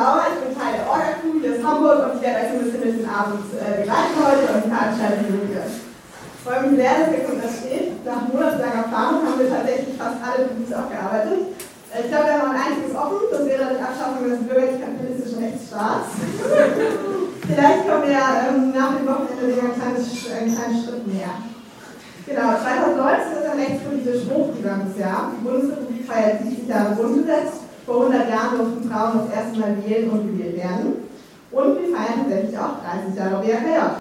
Lauer, ich bin Teil der Orga-Crew hier aus Hamburg und ich werde euch ein bisschen durch den Abend äh, begleiten heute und Veranstaltung durchführen. Ich freue mich sehr, dass ihr das steht. Nach monatelanger Planung haben wir tatsächlich fast alle Beats abgearbeitet. Äh, ich glaube, wir haben noch ein einziges offen, das wäre die Abschaffung des bürgerlich-kapitalistischen Rechtsstaats. Vielleicht kommen wir ähm, nach dem Wochenende sogar einen kleinen, kleinen Schritt näher. Genau, 2019 ist ein rechtspolitisch hochgegangenes Jahr. Die Bundesrepublik feiert 70 Jahre Grundgesetz vor 100 Jahren durften Frauen das erste Mal wählen und gewählt werden. Und wir feiern tatsächlich auch 30 Jahre BRKJ.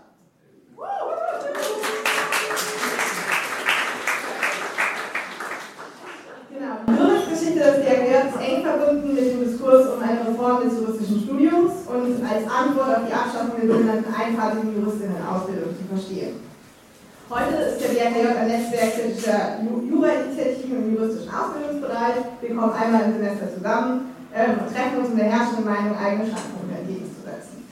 Genau. Die Bürgergeschichte des BRKJ ist eng verbunden mit dem Diskurs um eine Reform des juristischen Studiums und als Antwort auf die Abschaffung der sogenannten einphasigen Juristinnen-Ausbildung zu verstehen. Heute ist der BRKJ ein Netzwerk kritischer Jura-Initiativen im juristischen Ausbildungsbereich. Kommen einmal im Semester zusammen ähm, und treffen uns in der herrschenden Meinung, eigene Standpunkte entgegenzusetzen.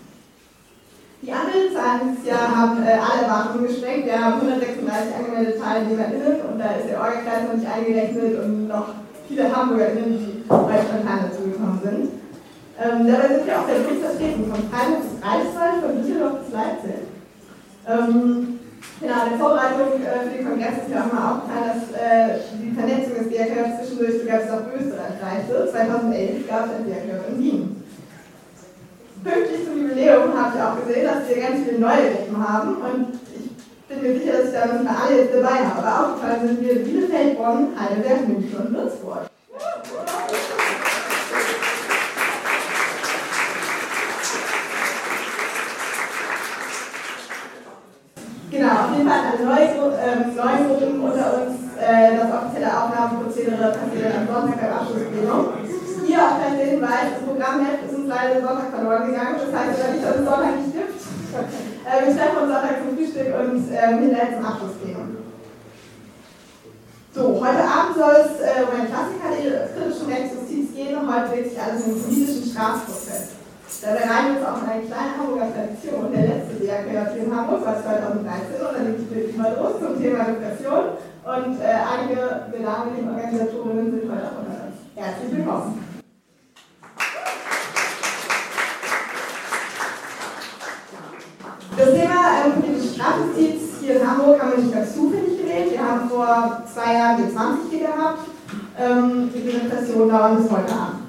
Die Anmeldezahlen dieses Jahr haben äh, alle Erwartungen gesprengt. Wir haben 136 angemeldete TeilnehmerInnen und da ist der Orga-Kreis noch nicht eingerechnet und noch viele HamburgerInnen, die bei spontan dazugekommen sind. Ähm, dabei sind wir auch sehr gut vertreten, von Freiburg bis Greifswald, von Düsseldorf bis Leipzig. Ähm, Genau, in der Vorbereitung äh, für den Kongress ist ja auch mal aufgefallen, dass äh, die Vernetzung des DRK zwischendurch sogar bis nach Österreich reichte. 2011 gab es ein DRK in Wien. Pünktlich zum Jubiläum habe ich auch gesehen, dass wir ganz viele neue Gruppen haben und ich bin mir sicher, dass ich da nicht alle jetzt dabei habe. Aber aufgefallen sind wir Bielefeld, Bonn, Heidelberg, München und Würzburg. Genau, auf jeden Fall eine neue, ähm, unter uns. Äh, das offizielle Aufnahmeprozedere passiert am Sonntag beim Abschlussplenum. Hier auch der Hinweis, das Programmheft ist uns leider Sonntag verloren gegangen. Das heißt aber nicht, dass es Sonntag nicht gibt. äh, wir treffen uns Sonntag zum Frühstück und ähm, hinterher zum Abschlussplenum. So, heute Abend soll es äh, um einen Klassiker der kritischen Rechtsjustiz gehen. Heute dreht sich alles um den politischen Strafprozess. Dabei in eine kleine Hamburger Tradition. Der letzte DRK in Hamburg war 2013 und dann geht es mal los zum Thema Education. Und äh, einige damaligen Organisatorinnen sind heute auch unter uns. Herzlich willkommen. Das Thema ähm, politische Strafjustiz hier in Hamburg haben wir nicht ganz zufällig gewählt. Wir haben vor zwei Jahren die 20 hier gehabt. Ähm, die Präsentation dauert bis heute Abend.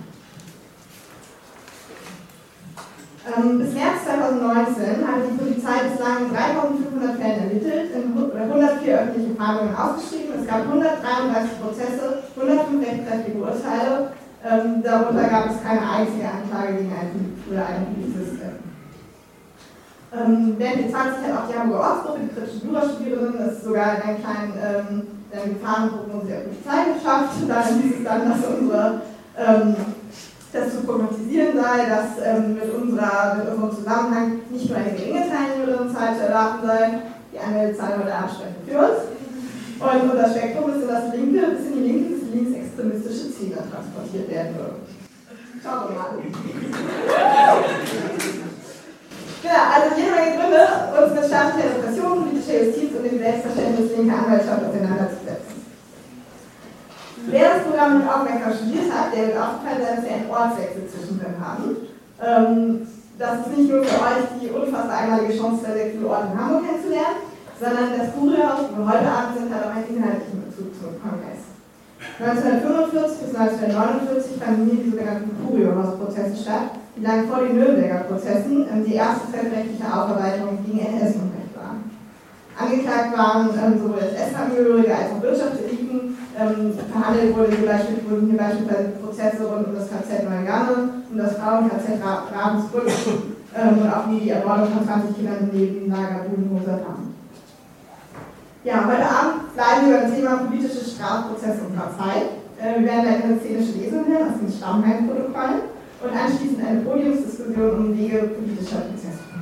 Ähm, bis März 2019 hat die Polizei bislang 3500 Fälle ermittelt, in 104 öffentliche Fahndungen ausgeschrieben. Es gab 133 Prozesse, 105 rechtskräftige Urteile. Ähm, darunter gab es keine einzige Anklage gegen einen oder einen Polizisten. Ähm, während die 20 hat auch die Hamburger Ortsgruppe, die kritischen Jurastudierenden, es sogar in einen kleinen ähm, Gefahrenprognose der Polizei geschafft. Darin hieß es dann, dass unsere ähm, das zu prognostizieren sei, dass ähm, mit, unserer, mit unserem Zusammenhang nicht nur eine geringe Teilnehmerinnenzahl zu erwarten sei, die Anmeldezahl wurde ansprechend für uns. Und unser Spektrum ist in das linke, bis in die linke, bis linksextremistische Ziele transportiert werden würde. Schauen wir mal. genau, also jede Menge Gründe, uns mit staatlicher Repression, politischer Justiz und dem Selbstverständnis linker Anwaltschaft auseinanderzusetzen. Wer das Programm nicht aufmerksam studiert hat, der wird aufgefallen sein, dass wir einen Ortswechsel zwischendrin haben. Ähm, das ist nicht nur für euch die unfassbar einmalige Chance, sehr, sehr viele Orte in Hamburg kennenzulernen, sondern das Kurierhaus, wo wir heute Abend sind, hat auch einen inhaltlichen Bezug zum Kongress. 1945 bis 1949 fanden hier die sogenannten Kurierhausprozesse statt, die lagen vor den Nürnberger Prozessen, ähm, die erste völkerrechtliche Aufarbeitung gegen NS-Unrecht waren. Angeklagt waren ähm, sowohl SS-Angehörige als auch Wirtschaftseliten, ähm, verhandelt wurde hier beispielsweise, wurden hier beispielsweise Prozesse rund um das KZ Neuengamme, um das Frauen-KZ Ravensbrück ähm, und auch wie die Ermordung von 20 Kindern im Nebenlager Budenhoser Damm. Ja, heute Abend bleiben wir beim Thema politische Strafprozesse und Partei. Äh, wir werden eine szenische Lesung hören aus dem Stammheim-Protokoll und anschließend eine Podiumsdiskussion um Wege politischer Prozesse.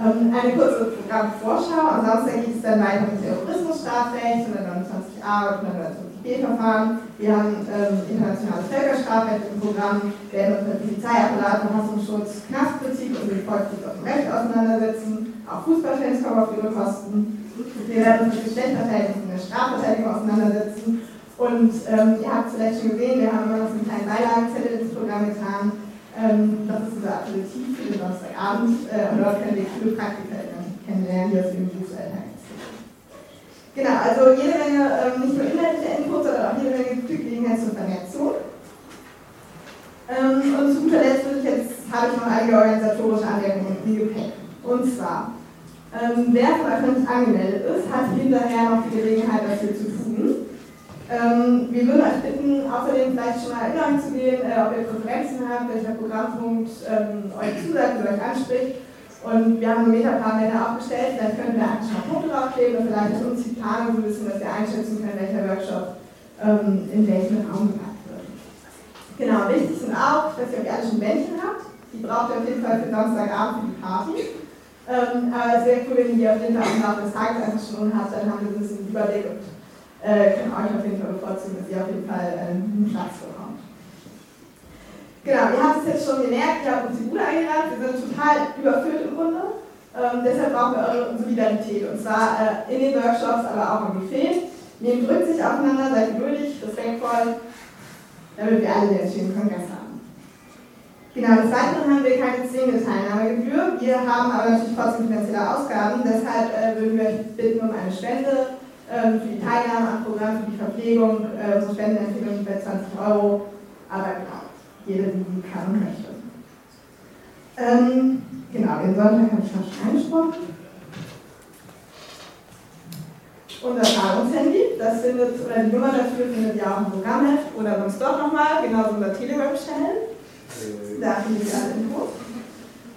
Eine kurze Programmvorschau. Am Samstag es dann weiter mit Terrorismusstrafrecht, 129a und 129b Verfahren. Wir haben ähm, internationales Völkerstrafrecht im Programm, werden uns mit Polizeiapparat, Verfassungsschutz, Knastprinzip und dem Volksschutz auf dem Recht auseinandersetzen. Auch Fußballfans kommen auf ihre Kosten. Wir werden uns mit Geschlechterverhältnissen in der Strafverteidigung auseinandersetzen. Und ähm, ihr habt es vielleicht schon gesehen, wir haben so einen kleinen Beilagenzettel ins Programm getan. Ähm, das ist unser Aperitif für den Donnerstagabend äh, und dort können wir coole Praktika kennenlernen, die aus dem Berufsalltag Genau, also jede Menge, ähm, nicht nur inhaltliche Inputs, sondern auch jede Menge Gelegenheit zur Vernetzung. Ähm, und zu guter Letzt ich jetzt, habe ich noch einige organisatorische Anmerkungen im Gepäck. Und zwar, ähm, wer von euch nicht angemeldet ist, hat hinterher noch die Gelegenheit dafür zu tun. Ähm, wir würden euch bitten, außerdem vielleicht schon mal Erinnerung zu gehen, äh, ob ihr Präferenzen habt, welcher Programmpunkt ähm, euch zusagt oder euch anspricht. Und wir haben einen Metaplan-Banner aufgestellt, dann können wir eigentlich mal Punkte draufkleben und vielleicht ist uns die Planung so ein bisschen, dass wir einschätzen können, welcher Workshop ähm, in welchem Raum gemacht wird. Genau, wichtig sind auch, dass ihr euch alle schon Bändchen habt. Die braucht ihr auf jeden Fall für Samstagabend für die Party. Ähm, aber es wäre cool, wenn ihr die auf jeden Fall im Laufe des Tages einfach schon habt, dann haben wir ein bisschen Überblick und äh, können euch auf jeden Fall bevorzugen, dass ihr auf jeden Fall äh, einen Platz bekommt. Genau, ihr habt es jetzt schon gemerkt, ihr habt uns die Bude eingerannt, wir sind total überfüllt im Grunde. Ähm, deshalb brauchen wir eure Solidarität und zwar äh, in den Workshops, aber auch im Buffet. Nehmt drückt sich aufeinander, seid geduldig, respektvoll, damit wir alle den schönen Kongress haben. Genau, des Weiteren haben wir keine zwingende Teilnahmegebühr. Wir haben aber natürlich trotzdem finanzielle Ausgaben, deshalb äh, würden wir euch bitten um eine Spende für die Teilnahme am Programm, für die Verpflegung. Äh, unsere Spendenempfehlung liegt bei 20 Euro, aber genau, jeder, die kann und möchte. Ähm, genau, den Sonntag habe ich schon angesprochen. Unser Zahlungshandy, das findet, oder die Nummer dafür findet ihr auch im Programmheft oder sonst doch nochmal, genauso unser Telegram-Channel. Da findet ihr alle Infos.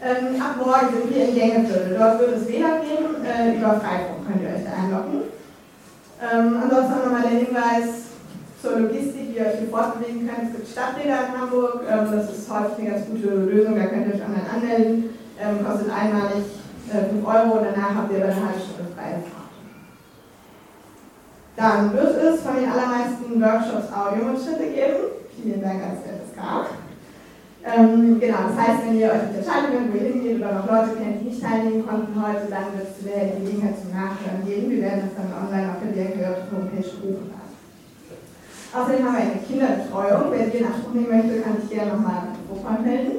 Ähm, ab morgen sind wir in Gängeviertel. Dort wird es WLAN geben, äh, über Freifunk könnt ihr euch da einloggen. Ähm, ansonsten nochmal der Hinweis zur Logistik, wie ihr euch hier fortbewegen könnt. Es gibt Stadträder in Hamburg, ähm, das ist häufig eine ganz gute Lösung, da könnt ihr euch online anmelden. Ähm, kostet einmalig äh, 5 Euro und danach habt ihr dann eine halbe Stunde freie Fahrt. Dann wird es von den allermeisten Workshops Audiomitschnitte geben. Vielen Dank an das FSK. Ähm, genau, das heißt, wenn ihr euch entscheiden könnt, wo ihr hingeht oder noch Leute kennt, die nicht teilnehmen konnten heute, dann wird es zu der Gelegenheit zum Nachhören geben. Wir werden das dann online auf der DRK-Homepage hochladen. Außerdem haben wir eine Kinderbetreuung. Wer die in Anspruch nehmen möchte, kann sich gerne nochmal an Mikrofon melden.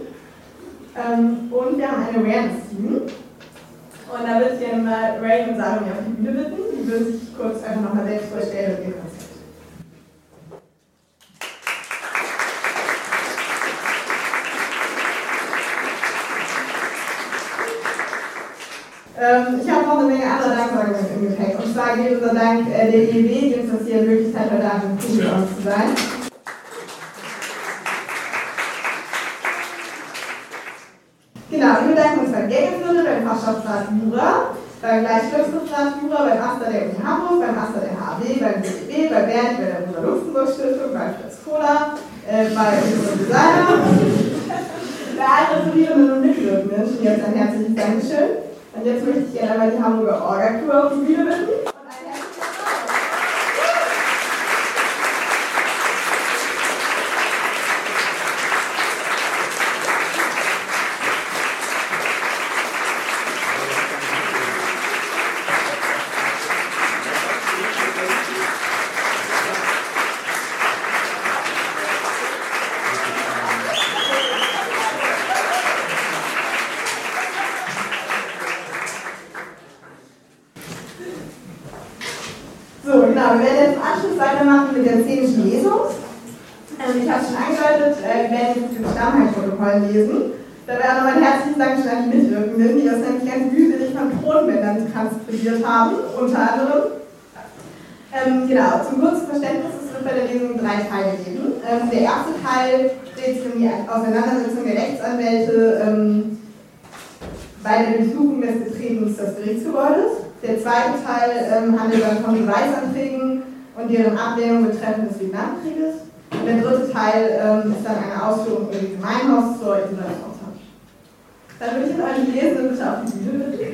Ähm, und wir haben eine Awareness-Team. Und da würde ich gerne mal Ray und Salome auf die Bühne bitten. Die würden sich kurz einfach nochmal selbst vorstellen und ihr Konzept. Ähm, ich habe noch eine Menge Danksagungen im Gepäck. Und zwar geht unser Dank äh, der EW, die uns das hier ermöglicht hat, heute Abend im Publikum zu sein. Genau, wir bedanken uns beim Gängeviertel, beim Fachschaftsrat Jura, beim Gleichstellungsrat Jura, beim Aster der Uni Hamburg, beim Aster der HW, beim DEW, bei Bernd, bei der Rosa-Luxemburg-Stiftung, bei Fritz Kohler, äh, bei unserem Designer, bei allen Studierenden und Mitwirkenden. Jetzt ein herzliches Dankeschön. Und jetzt möchte ich gerne einmal die Hamburger Orga-Tour auf die Bühne bitten. Genau, wir werden jetzt im Anschluss weitermachen mit der szenischen Lesung. Ähm, ich habe es schon angedeutet, äh, wir werden jetzt den Stammheilprotokoll lesen. Dabei auch nochmal ein herzliches Dankeschön an die Mitwirkenden, die das nämlich ganz mühselig von Kronbändern transkribiert haben, unter anderem. Ähm, genau, zum kurzen Verständnis, es wird bei der Lesung drei Teile geben. Ähm, der erste Teil dreht sich um die Auseinandersetzung der Rechtsanwälte ähm, bei der Durchsuchung des Betretens des Gerichtsgebäudes. Der zweite Teil ähm, handelt dann von Beweisanträgen und deren Ablehnung betreffend des Vietnamkrieges. Und der dritte Teil ähm, ist dann eine Ausführung über die Gemeinhaus zur Isolationshaft. Dann würde ich jetzt euch die Lesenden bitte auf die Bühne bitten.